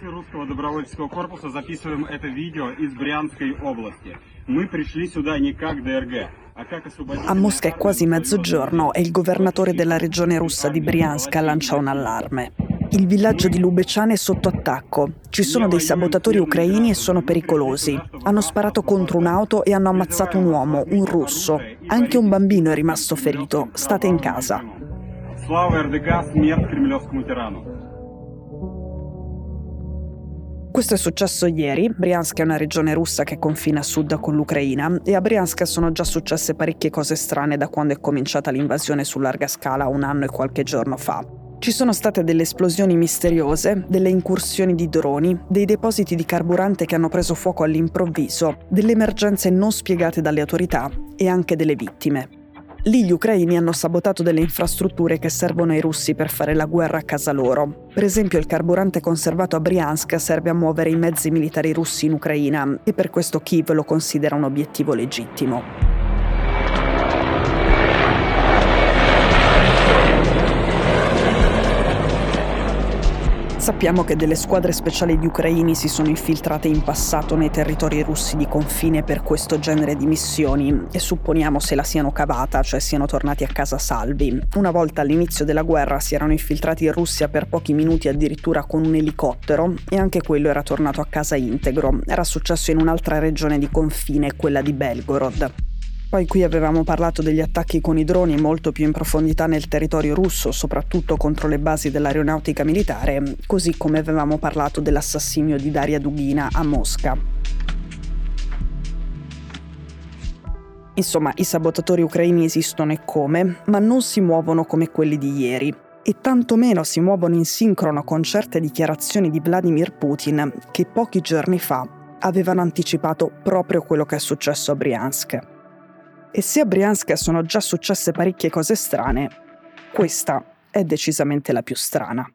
организации Русского добровольческого корпуса записываем это видео из Брянской области. Мы пришли сюда не как ДРГ, a Mosca è quasi mezzogiorno e il governatore della regione russa di Briansk lancia un allarme. Il villaggio di Lubeciane è sotto attacco. Ci sono dei sabotatori ucraini e sono pericolosi. Hanno sparato contro un'auto e hanno ammazzato un uomo, un russo. Anche un bambino è rimasto ferito. State in casa. Слава РДК, смерть кремлевскому тирану. Questo è successo ieri. Briansk è una regione russa che confina a sud con l'Ucraina e a Briansk sono già successe parecchie cose strane da quando è cominciata l'invasione su larga scala un anno e qualche giorno fa. Ci sono state delle esplosioni misteriose, delle incursioni di droni, dei depositi di carburante che hanno preso fuoco all'improvviso, delle emergenze non spiegate dalle autorità e anche delle vittime. Lì gli ucraini hanno sabotato delle infrastrutture che servono ai russi per fare la guerra a casa loro. Per esempio il carburante conservato a Briansk serve a muovere i mezzi militari russi in Ucraina e per questo Kiev lo considera un obiettivo legittimo. Sappiamo che delle squadre speciali di ucraini si sono infiltrate in passato nei territori russi di confine per questo genere di missioni e supponiamo se la siano cavata, cioè siano tornati a casa salvi. Una volta all'inizio della guerra si erano infiltrati in Russia per pochi minuti addirittura con un elicottero e anche quello era tornato a casa integro. Era successo in un'altra regione di confine, quella di Belgorod. Poi qui avevamo parlato degli attacchi con i droni molto più in profondità nel territorio russo, soprattutto contro le basi dell'aeronautica militare, così come avevamo parlato dell'assassinio di Daria Dugina a Mosca. Insomma, i sabotatori ucraini esistono e come, ma non si muovono come quelli di ieri. E tantomeno si muovono in sincrono con certe dichiarazioni di Vladimir Putin che pochi giorni fa avevano anticipato proprio quello che è successo a Briansk. E se a Briansk sono già successe parecchie cose strane, questa è decisamente la più strana.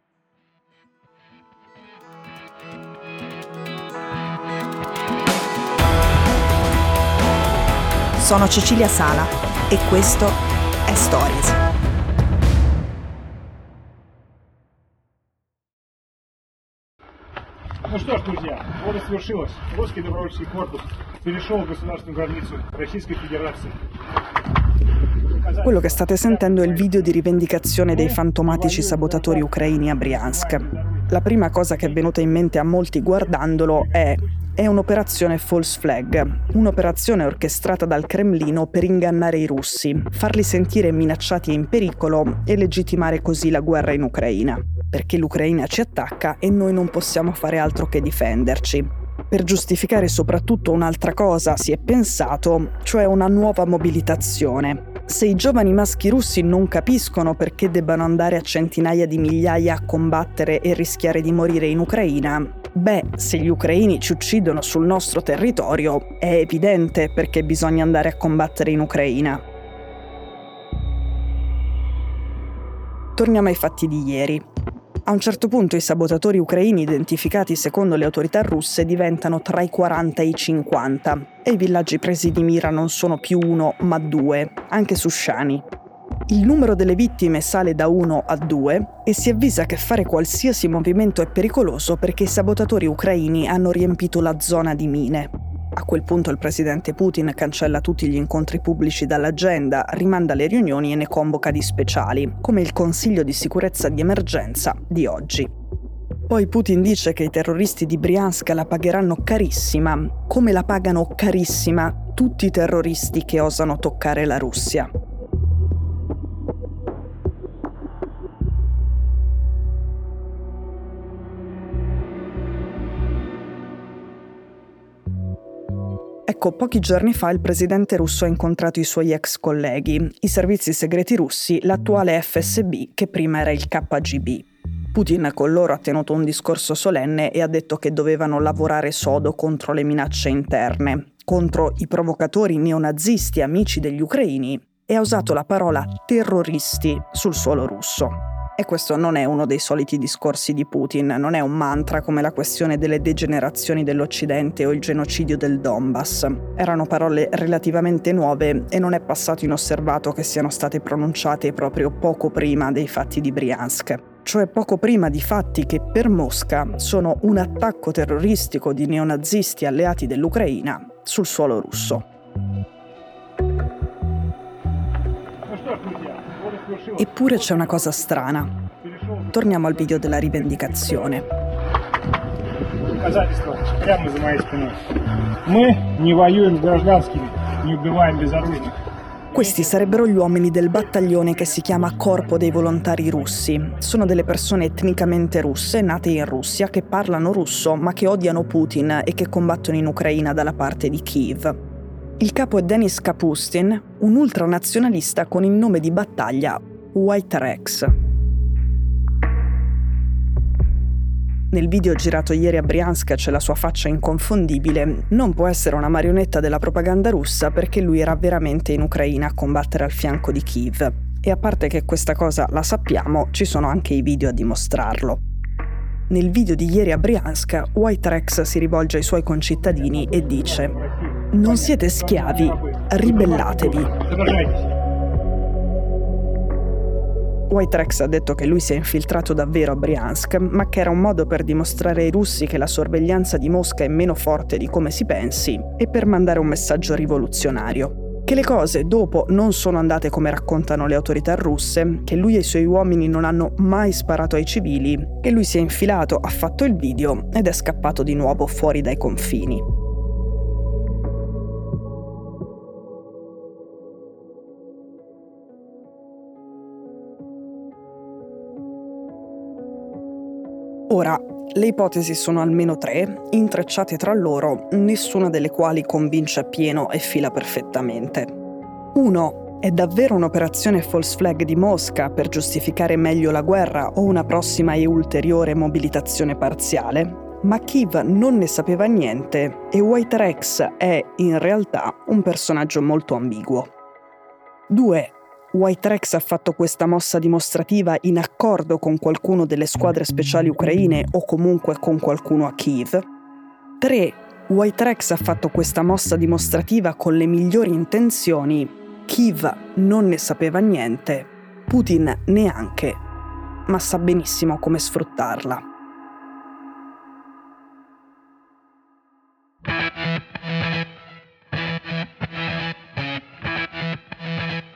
Sono Cecilia Sala e questo è Stories. Ну что ж, друзья, вот и свершилось. Русский добровольческий корпус перешел государственную границу Российской Federazione. Quello che state sentendo è il video di rivendicazione dei fantomatici sabotatori ucraini a Briansk. La prima cosa che è venuta in mente a molti guardandolo è è un'operazione false flag, un'operazione orchestrata dal Cremlino per ingannare i russi, farli sentire minacciati e in pericolo e legittimare così la guerra in Ucraina perché l'Ucraina ci attacca e noi non possiamo fare altro che difenderci. Per giustificare soprattutto un'altra cosa si è pensato, cioè una nuova mobilitazione. Se i giovani maschi russi non capiscono perché debbano andare a centinaia di migliaia a combattere e rischiare di morire in Ucraina, beh, se gli ucraini ci uccidono sul nostro territorio, è evidente perché bisogna andare a combattere in Ucraina. Torniamo ai fatti di ieri. A un certo punto i sabotatori ucraini identificati secondo le autorità russe diventano tra i 40 e i 50 e i villaggi presi di mira non sono più uno ma due, anche su Shani. Il numero delle vittime sale da 1 a 2 e si avvisa che fare qualsiasi movimento è pericoloso perché i sabotatori ucraini hanno riempito la zona di mine. A quel punto il presidente Putin cancella tutti gli incontri pubblici dall'agenda, rimanda le riunioni e ne convoca di speciali, come il Consiglio di sicurezza di emergenza di oggi. Poi Putin dice che i terroristi di Briansk la pagheranno carissima, come la pagano carissima tutti i terroristi che osano toccare la Russia. Ecco, pochi giorni fa il presidente russo ha incontrato i suoi ex colleghi, i servizi segreti russi, l'attuale FSB che prima era il KGB. Putin con loro ha tenuto un discorso solenne e ha detto che dovevano lavorare sodo contro le minacce interne, contro i provocatori neonazisti amici degli ucraini e ha usato la parola terroristi sul suolo russo. E questo non è uno dei soliti discorsi di Putin, non è un mantra come la questione delle degenerazioni dell'Occidente o il genocidio del Donbass. Erano parole relativamente nuove e non è passato inosservato che siano state pronunciate proprio poco prima dei fatti di Briansk. cioè poco prima di fatti che per Mosca sono un attacco terroristico di neonazisti alleati dell'Ucraina sul suolo russo. Eppure c'è una cosa strana. Torniamo al video della rivendicazione. Questi sarebbero gli uomini del battaglione che si chiama Corpo dei Volontari Russi. Sono delle persone etnicamente russe, nate in Russia, che parlano russo ma che odiano Putin e che combattono in Ucraina dalla parte di Kiev. Il capo è Denis Kapustin, un ultranazionalista con il nome di battaglia White Rex. Nel video girato ieri a Briansk c'è la sua faccia inconfondibile. Non può essere una marionetta della propaganda russa perché lui era veramente in Ucraina a combattere al fianco di Kiev. E a parte che questa cosa la sappiamo, ci sono anche i video a dimostrarlo. Nel video di ieri a Briansk, White Rex si rivolge ai suoi concittadini e dice: non siete schiavi, ribellatevi. Whitrex ha detto che lui si è infiltrato davvero a Briansk, ma che era un modo per dimostrare ai russi che la sorveglianza di Mosca è meno forte di come si pensi e per mandare un messaggio rivoluzionario che le cose dopo non sono andate come raccontano le autorità russe, che lui e i suoi uomini non hanno mai sparato ai civili, che lui si è infilato, ha fatto il video ed è scappato di nuovo fuori dai confini. Ora, le ipotesi sono almeno tre, intrecciate tra loro, nessuna delle quali convince appieno e fila perfettamente. 1. È davvero un'operazione false flag di Mosca per giustificare meglio la guerra o una prossima e ulteriore mobilitazione parziale? Ma Kiev non ne sapeva niente e White Rex è, in realtà, un personaggio molto ambiguo. 2. White Rex ha fatto questa mossa dimostrativa in accordo con qualcuno delle squadre speciali ucraine o comunque con qualcuno a Kiev. 3. White Rex ha fatto questa mossa dimostrativa con le migliori intenzioni. Kiev non ne sapeva niente, Putin neanche, ma sa benissimo come sfruttarla.